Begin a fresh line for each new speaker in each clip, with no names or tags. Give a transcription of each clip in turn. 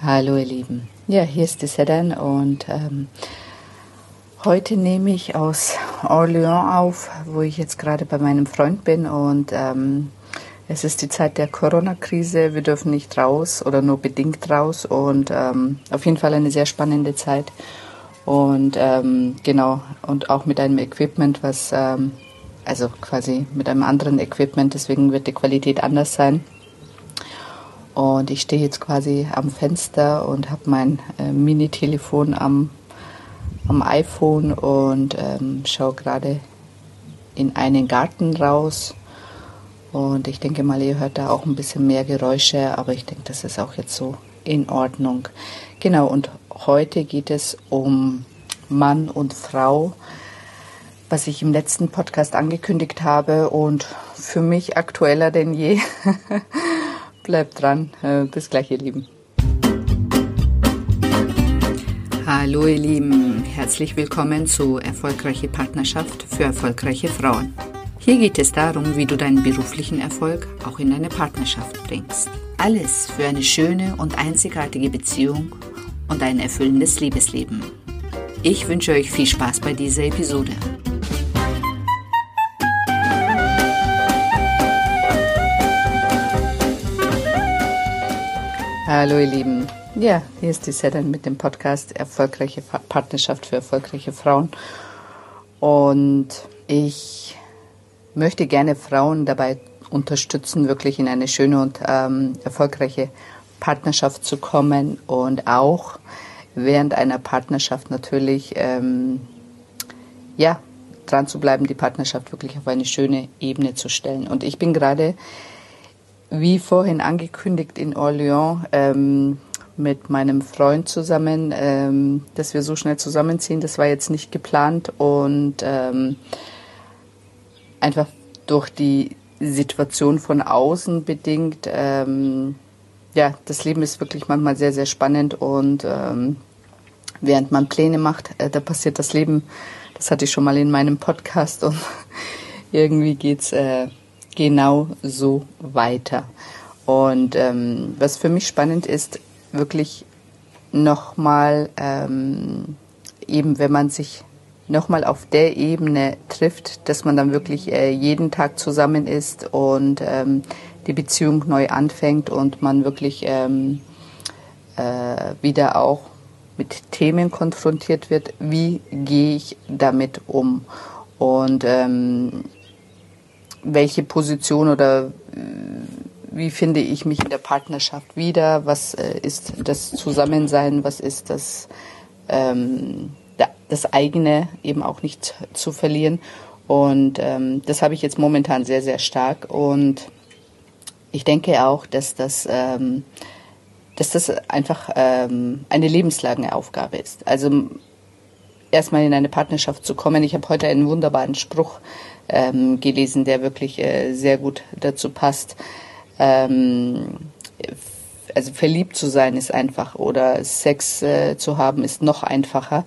Hallo ihr Lieben. Ja, hier ist die Sedan und ähm, heute nehme ich aus Orléans auf, wo ich jetzt gerade bei meinem Freund bin und ähm, es ist die Zeit der Corona-Krise. Wir dürfen nicht raus oder nur bedingt raus und ähm, auf jeden Fall eine sehr spannende Zeit und ähm, genau und auch mit einem Equipment, was ähm, also quasi mit einem anderen Equipment, deswegen wird die Qualität anders sein. Und ich stehe jetzt quasi am Fenster und habe mein äh, Mini-Telefon am, am iPhone und ähm, schaue gerade in einen Garten raus. Und ich denke mal, ihr hört da auch ein bisschen mehr Geräusche, aber ich denke, das ist auch jetzt so in Ordnung. Genau, und heute geht es um Mann und Frau, was ich im letzten Podcast angekündigt habe und für mich aktueller denn je. Bleibt dran. Äh, bis gleich, ihr Lieben. Hallo, ihr Lieben. Herzlich willkommen zu Erfolgreiche Partnerschaft für erfolgreiche Frauen. Hier geht es darum, wie du deinen beruflichen Erfolg auch in deine Partnerschaft bringst. Alles für eine schöne und einzigartige Beziehung und ein erfüllendes Liebesleben. Ich wünsche euch viel Spaß bei dieser Episode. Hallo ihr Lieben. Ja, hier ist die Sedan mit dem Podcast Erfolgreiche Partnerschaft für erfolgreiche Frauen. Und ich möchte gerne Frauen dabei unterstützen, wirklich in eine schöne und ähm, erfolgreiche Partnerschaft zu kommen und auch während einer Partnerschaft natürlich ähm, ja dran zu bleiben, die Partnerschaft wirklich auf eine schöne Ebene zu stellen. Und ich bin gerade wie vorhin angekündigt in Orléans ähm, mit meinem Freund zusammen, ähm, dass wir so schnell zusammenziehen. Das war jetzt nicht geplant und ähm, einfach durch die Situation von außen bedingt. Ähm, ja, das Leben ist wirklich manchmal sehr, sehr spannend und ähm, während man Pläne macht, äh, da passiert das Leben. Das hatte ich schon mal in meinem Podcast und irgendwie geht's äh, genau so weiter. Und ähm, was für mich spannend ist, wirklich nochmal, ähm, eben wenn man sich nochmal auf der Ebene trifft, dass man dann wirklich äh, jeden Tag zusammen ist und ähm, die Beziehung neu anfängt und man wirklich ähm, äh, wieder auch mit Themen konfrontiert wird, wie gehe ich damit um? Und ähm, welche Position oder äh, wie finde ich mich in der Partnerschaft wieder? Was äh, ist das Zusammensein? Was ist das, ähm, das eigene eben auch nicht zu verlieren? Und ähm, das habe ich jetzt momentan sehr, sehr stark. Und ich denke auch, dass das, ähm, dass das einfach ähm, eine lebenslange Aufgabe ist. Also erstmal in eine Partnerschaft zu kommen. Ich habe heute einen wunderbaren Spruch ähm, gelesen, der wirklich äh, sehr gut dazu passt. Ähm, also verliebt zu sein ist einfach oder Sex äh, zu haben ist noch einfacher,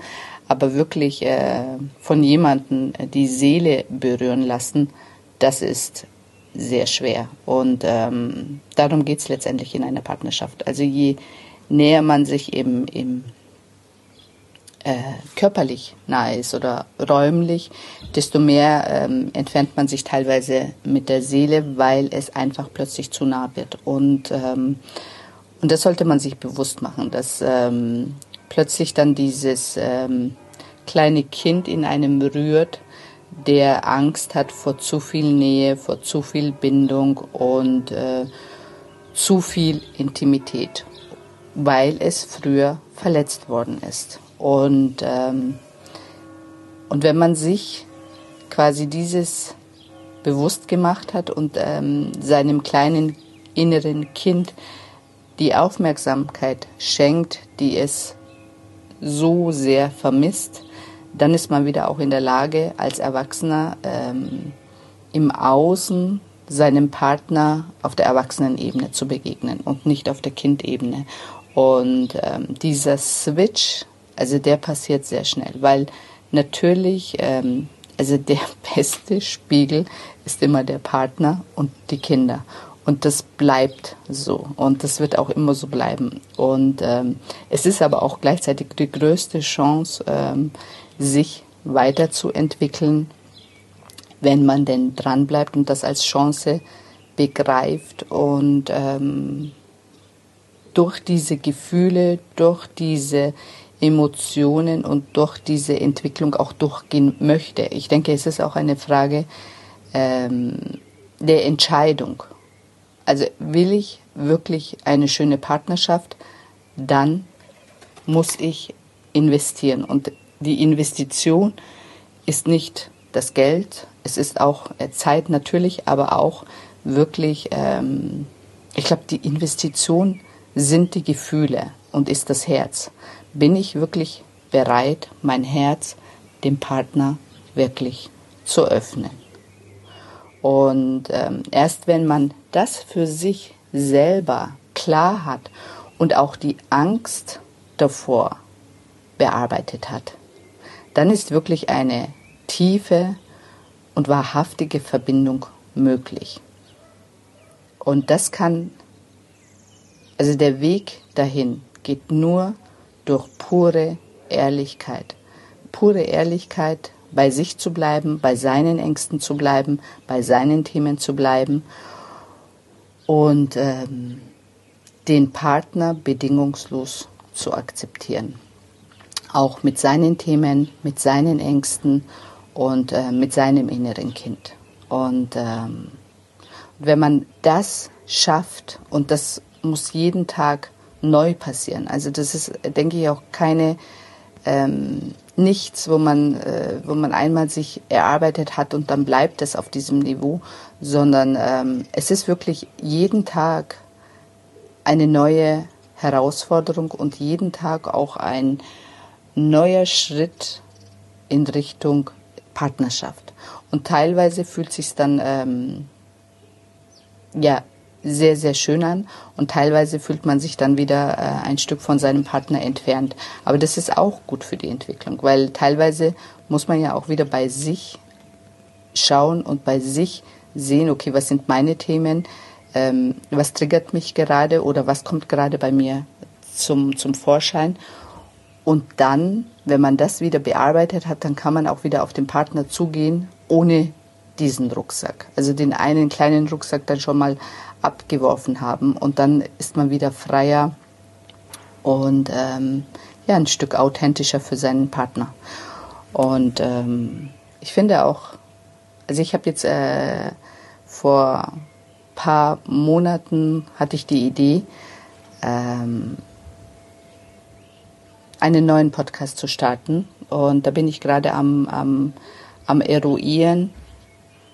aber wirklich äh, von jemandem die Seele berühren lassen, das ist sehr schwer. Und ähm, darum geht's letztendlich in einer Partnerschaft. Also je näher man sich eben im äh, körperlich nahe ist oder räumlich, desto mehr ähm, entfernt man sich teilweise mit der Seele, weil es einfach plötzlich zu nah wird. Und, ähm, und das sollte man sich bewusst machen, dass ähm, plötzlich dann dieses ähm, kleine Kind in einem rührt, der Angst hat vor zu viel Nähe, vor zu viel Bindung und äh, zu viel Intimität, weil es früher verletzt worden ist. Und, ähm, und wenn man sich quasi dieses bewusst gemacht hat und ähm, seinem kleinen inneren Kind die Aufmerksamkeit schenkt, die es so sehr vermisst, dann ist man wieder auch in der Lage, als Erwachsener ähm, im Außen seinem Partner auf der Erwachsenenebene zu begegnen und nicht auf der Kindebene. Und ähm, dieser Switch also der passiert sehr schnell, weil natürlich, ähm, also der beste Spiegel ist immer der Partner und die Kinder. Und das bleibt so und das wird auch immer so bleiben. Und ähm, es ist aber auch gleichzeitig die größte Chance, ähm, sich weiterzuentwickeln, wenn man denn dranbleibt und das als Chance begreift und ähm, durch diese Gefühle, durch diese Emotionen und durch diese Entwicklung auch durchgehen möchte. Ich denke, es ist auch eine Frage ähm, der Entscheidung. Also will ich wirklich eine schöne Partnerschaft, dann muss ich investieren. Und die Investition ist nicht das Geld, es ist auch äh, Zeit natürlich, aber auch wirklich, ähm, ich glaube, die Investition sind die Gefühle und ist das Herz. Bin ich wirklich bereit, mein Herz dem Partner wirklich zu öffnen? Und ähm, erst wenn man das für sich selber klar hat und auch die Angst davor bearbeitet hat, dann ist wirklich eine tiefe und wahrhaftige Verbindung möglich. Und das kann, also der Weg dahin geht nur durch pure Ehrlichkeit. Pure Ehrlichkeit bei sich zu bleiben, bei seinen Ängsten zu bleiben, bei seinen Themen zu bleiben und ähm, den Partner bedingungslos zu akzeptieren. Auch mit seinen Themen, mit seinen Ängsten und äh, mit seinem inneren Kind. Und ähm, wenn man das schafft, und das muss jeden Tag neu passieren, also das ist, denke ich, auch keine ähm, nichts, wo man, äh, wo man einmal sich erarbeitet hat und dann bleibt es auf diesem Niveau, sondern ähm, es ist wirklich jeden Tag eine neue Herausforderung und jeden Tag auch ein neuer Schritt in Richtung Partnerschaft. Und teilweise fühlt sich dann ähm, ja sehr, sehr schön an und teilweise fühlt man sich dann wieder äh, ein Stück von seinem Partner entfernt. Aber das ist auch gut für die Entwicklung, weil teilweise muss man ja auch wieder bei sich schauen und bei sich sehen, okay, was sind meine Themen, ähm, was triggert mich gerade oder was kommt gerade bei mir zum, zum Vorschein. Und dann, wenn man das wieder bearbeitet hat, dann kann man auch wieder auf den Partner zugehen, ohne diesen Rucksack. Also den einen kleinen Rucksack dann schon mal abgeworfen haben. Und dann ist man wieder freier und ähm, ja, ein Stück authentischer für seinen Partner. Und ähm, ich finde auch, also ich habe jetzt äh, vor paar Monaten hatte ich die Idee, ähm, einen neuen Podcast zu starten. Und da bin ich gerade am, am, am eruieren,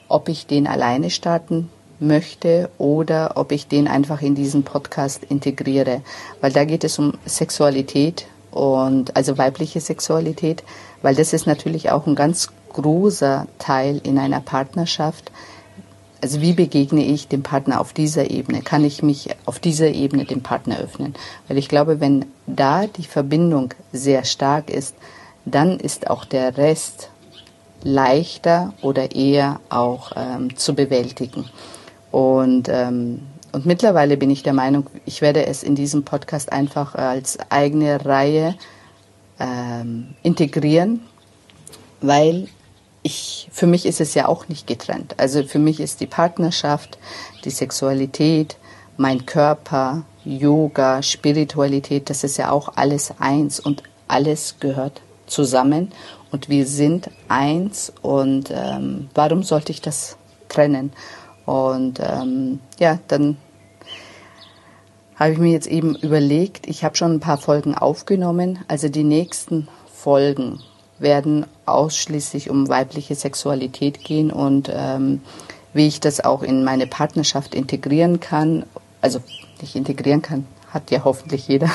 ob ich den alleine starten möchte oder ob ich den einfach in diesen Podcast integriere. Weil da geht es um Sexualität und also weibliche Sexualität, weil das ist natürlich auch ein ganz großer Teil in einer Partnerschaft. Also wie begegne ich dem Partner auf dieser Ebene? Kann ich mich auf dieser Ebene dem Partner öffnen? Weil ich glaube, wenn da die Verbindung sehr stark ist, dann ist auch der Rest leichter oder eher auch ähm, zu bewältigen. Und, ähm, und mittlerweile bin ich der Meinung, ich werde es in diesem Podcast einfach als eigene Reihe ähm, integrieren, weil ich, für mich ist es ja auch nicht getrennt. Also für mich ist die Partnerschaft, die Sexualität, mein Körper, Yoga, Spiritualität, das ist ja auch alles eins und alles gehört zusammen und wir sind eins und ähm, warum sollte ich das trennen? Und ähm, ja, dann habe ich mir jetzt eben überlegt, ich habe schon ein paar Folgen aufgenommen. Also die nächsten Folgen werden ausschließlich um weibliche Sexualität gehen und ähm, wie ich das auch in meine Partnerschaft integrieren kann. Also nicht integrieren kann, hat ja hoffentlich jeder,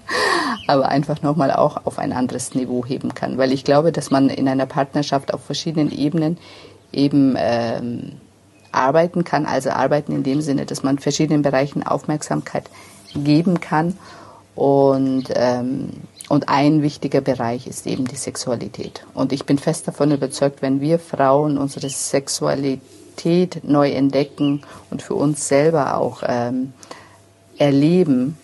aber einfach nochmal auch auf ein anderes Niveau heben kann. Weil ich glaube, dass man in einer Partnerschaft auf verschiedenen Ebenen eben ähm, arbeiten kann, also arbeiten in dem Sinne, dass man verschiedenen Bereichen Aufmerksamkeit geben kann. Und, ähm, und ein wichtiger Bereich ist eben die Sexualität. Und ich bin fest davon überzeugt, wenn wir Frauen unsere Sexualität neu entdecken und für uns selber auch ähm, erleben,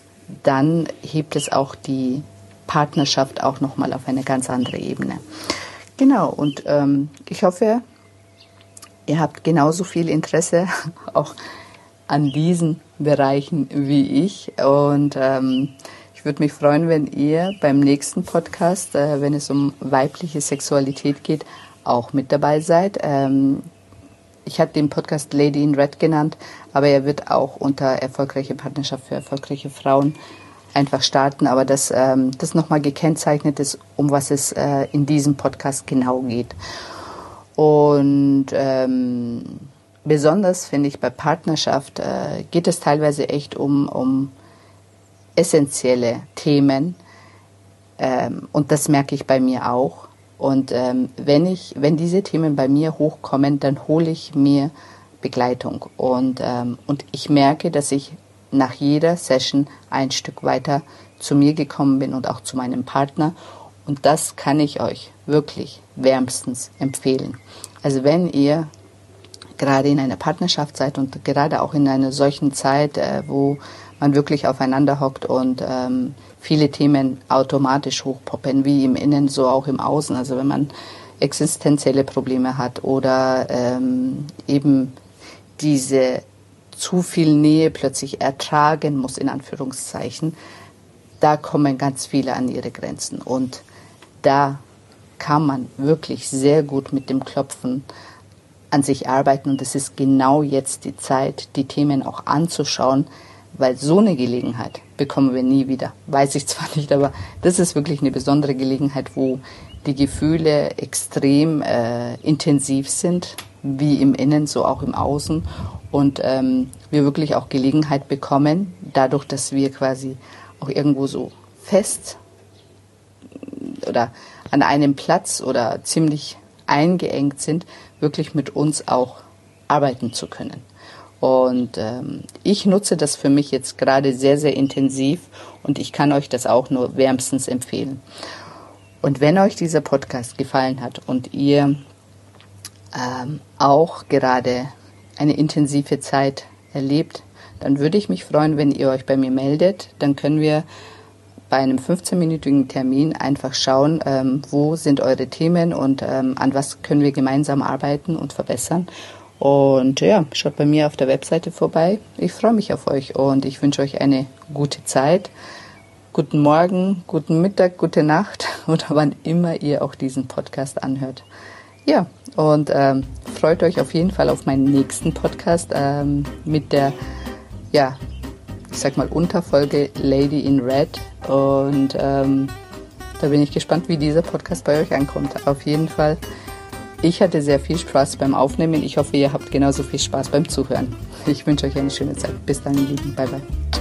dann hebt es auch die Partnerschaft auch nochmal auf eine ganz andere Ebene. Genau, und ähm, ich hoffe, ihr habt genauso viel Interesse auch an diesen Bereichen wie ich. Und ähm, ich würde mich freuen, wenn ihr beim nächsten Podcast, äh, wenn es um weibliche Sexualität geht, auch mit dabei seid. Ähm, ich hatte den Podcast Lady in Red genannt, aber er wird auch unter erfolgreiche Partnerschaft für erfolgreiche Frauen einfach starten, aber dass ähm, das nochmal gekennzeichnet ist, um was es äh, in diesem Podcast genau geht. Und ähm, besonders finde ich bei Partnerschaft äh, geht es teilweise echt um, um essentielle Themen ähm, und das merke ich bei mir auch. Und ähm, wenn ich, wenn diese Themen bei mir hochkommen, dann hole ich mir Begleitung und ähm, und ich merke, dass ich nach jeder Session ein Stück weiter zu mir gekommen bin und auch zu meinem Partner. Und das kann ich euch wirklich wärmstens empfehlen. Also wenn ihr gerade in einer Partnerschaft seid und gerade auch in einer solchen Zeit, äh, wo man wirklich aufeinander hockt und ähm, viele Themen automatisch hochpoppen, wie im Innen, so auch im Außen. Also wenn man existenzielle Probleme hat oder ähm, eben diese zu viel Nähe plötzlich ertragen muss, in Anführungszeichen, da kommen ganz viele an ihre Grenzen. Und da kann man wirklich sehr gut mit dem Klopfen an sich arbeiten. Und es ist genau jetzt die Zeit, die Themen auch anzuschauen, weil so eine Gelegenheit bekommen wir nie wieder. Weiß ich zwar nicht, aber das ist wirklich eine besondere Gelegenheit, wo die Gefühle extrem äh, intensiv sind, wie im Innen, so auch im Außen und ähm, wir wirklich auch Gelegenheit bekommen, dadurch, dass wir quasi auch irgendwo so fest oder an einem Platz oder ziemlich eingeengt sind, wirklich mit uns auch arbeiten zu können. Und ähm, ich nutze das für mich jetzt gerade sehr, sehr intensiv und ich kann euch das auch nur wärmstens empfehlen. Und wenn euch dieser Podcast gefallen hat und ihr ähm, auch gerade eine intensive Zeit erlebt, dann würde ich mich freuen, wenn ihr euch bei mir meldet. Dann können wir bei einem 15-minütigen Termin einfach schauen, ähm, wo sind eure Themen und ähm, an was können wir gemeinsam arbeiten und verbessern. Und ja, schaut bei mir auf der Webseite vorbei. Ich freue mich auf euch und ich wünsche euch eine gute Zeit. Guten Morgen, guten Mittag, gute Nacht oder wann immer ihr auch diesen Podcast anhört. Ja, und ähm, freut euch auf jeden Fall auf meinen nächsten Podcast ähm, mit der, ja, ich sag mal, Unterfolge Lady in Red. Und ähm, da bin ich gespannt, wie dieser Podcast bei euch ankommt. Auf jeden Fall, ich hatte sehr viel Spaß beim Aufnehmen. Ich hoffe, ihr habt genauso viel Spaß beim Zuhören. Ich wünsche euch eine schöne Zeit. Bis dann, ihr Lieben. Bye, bye.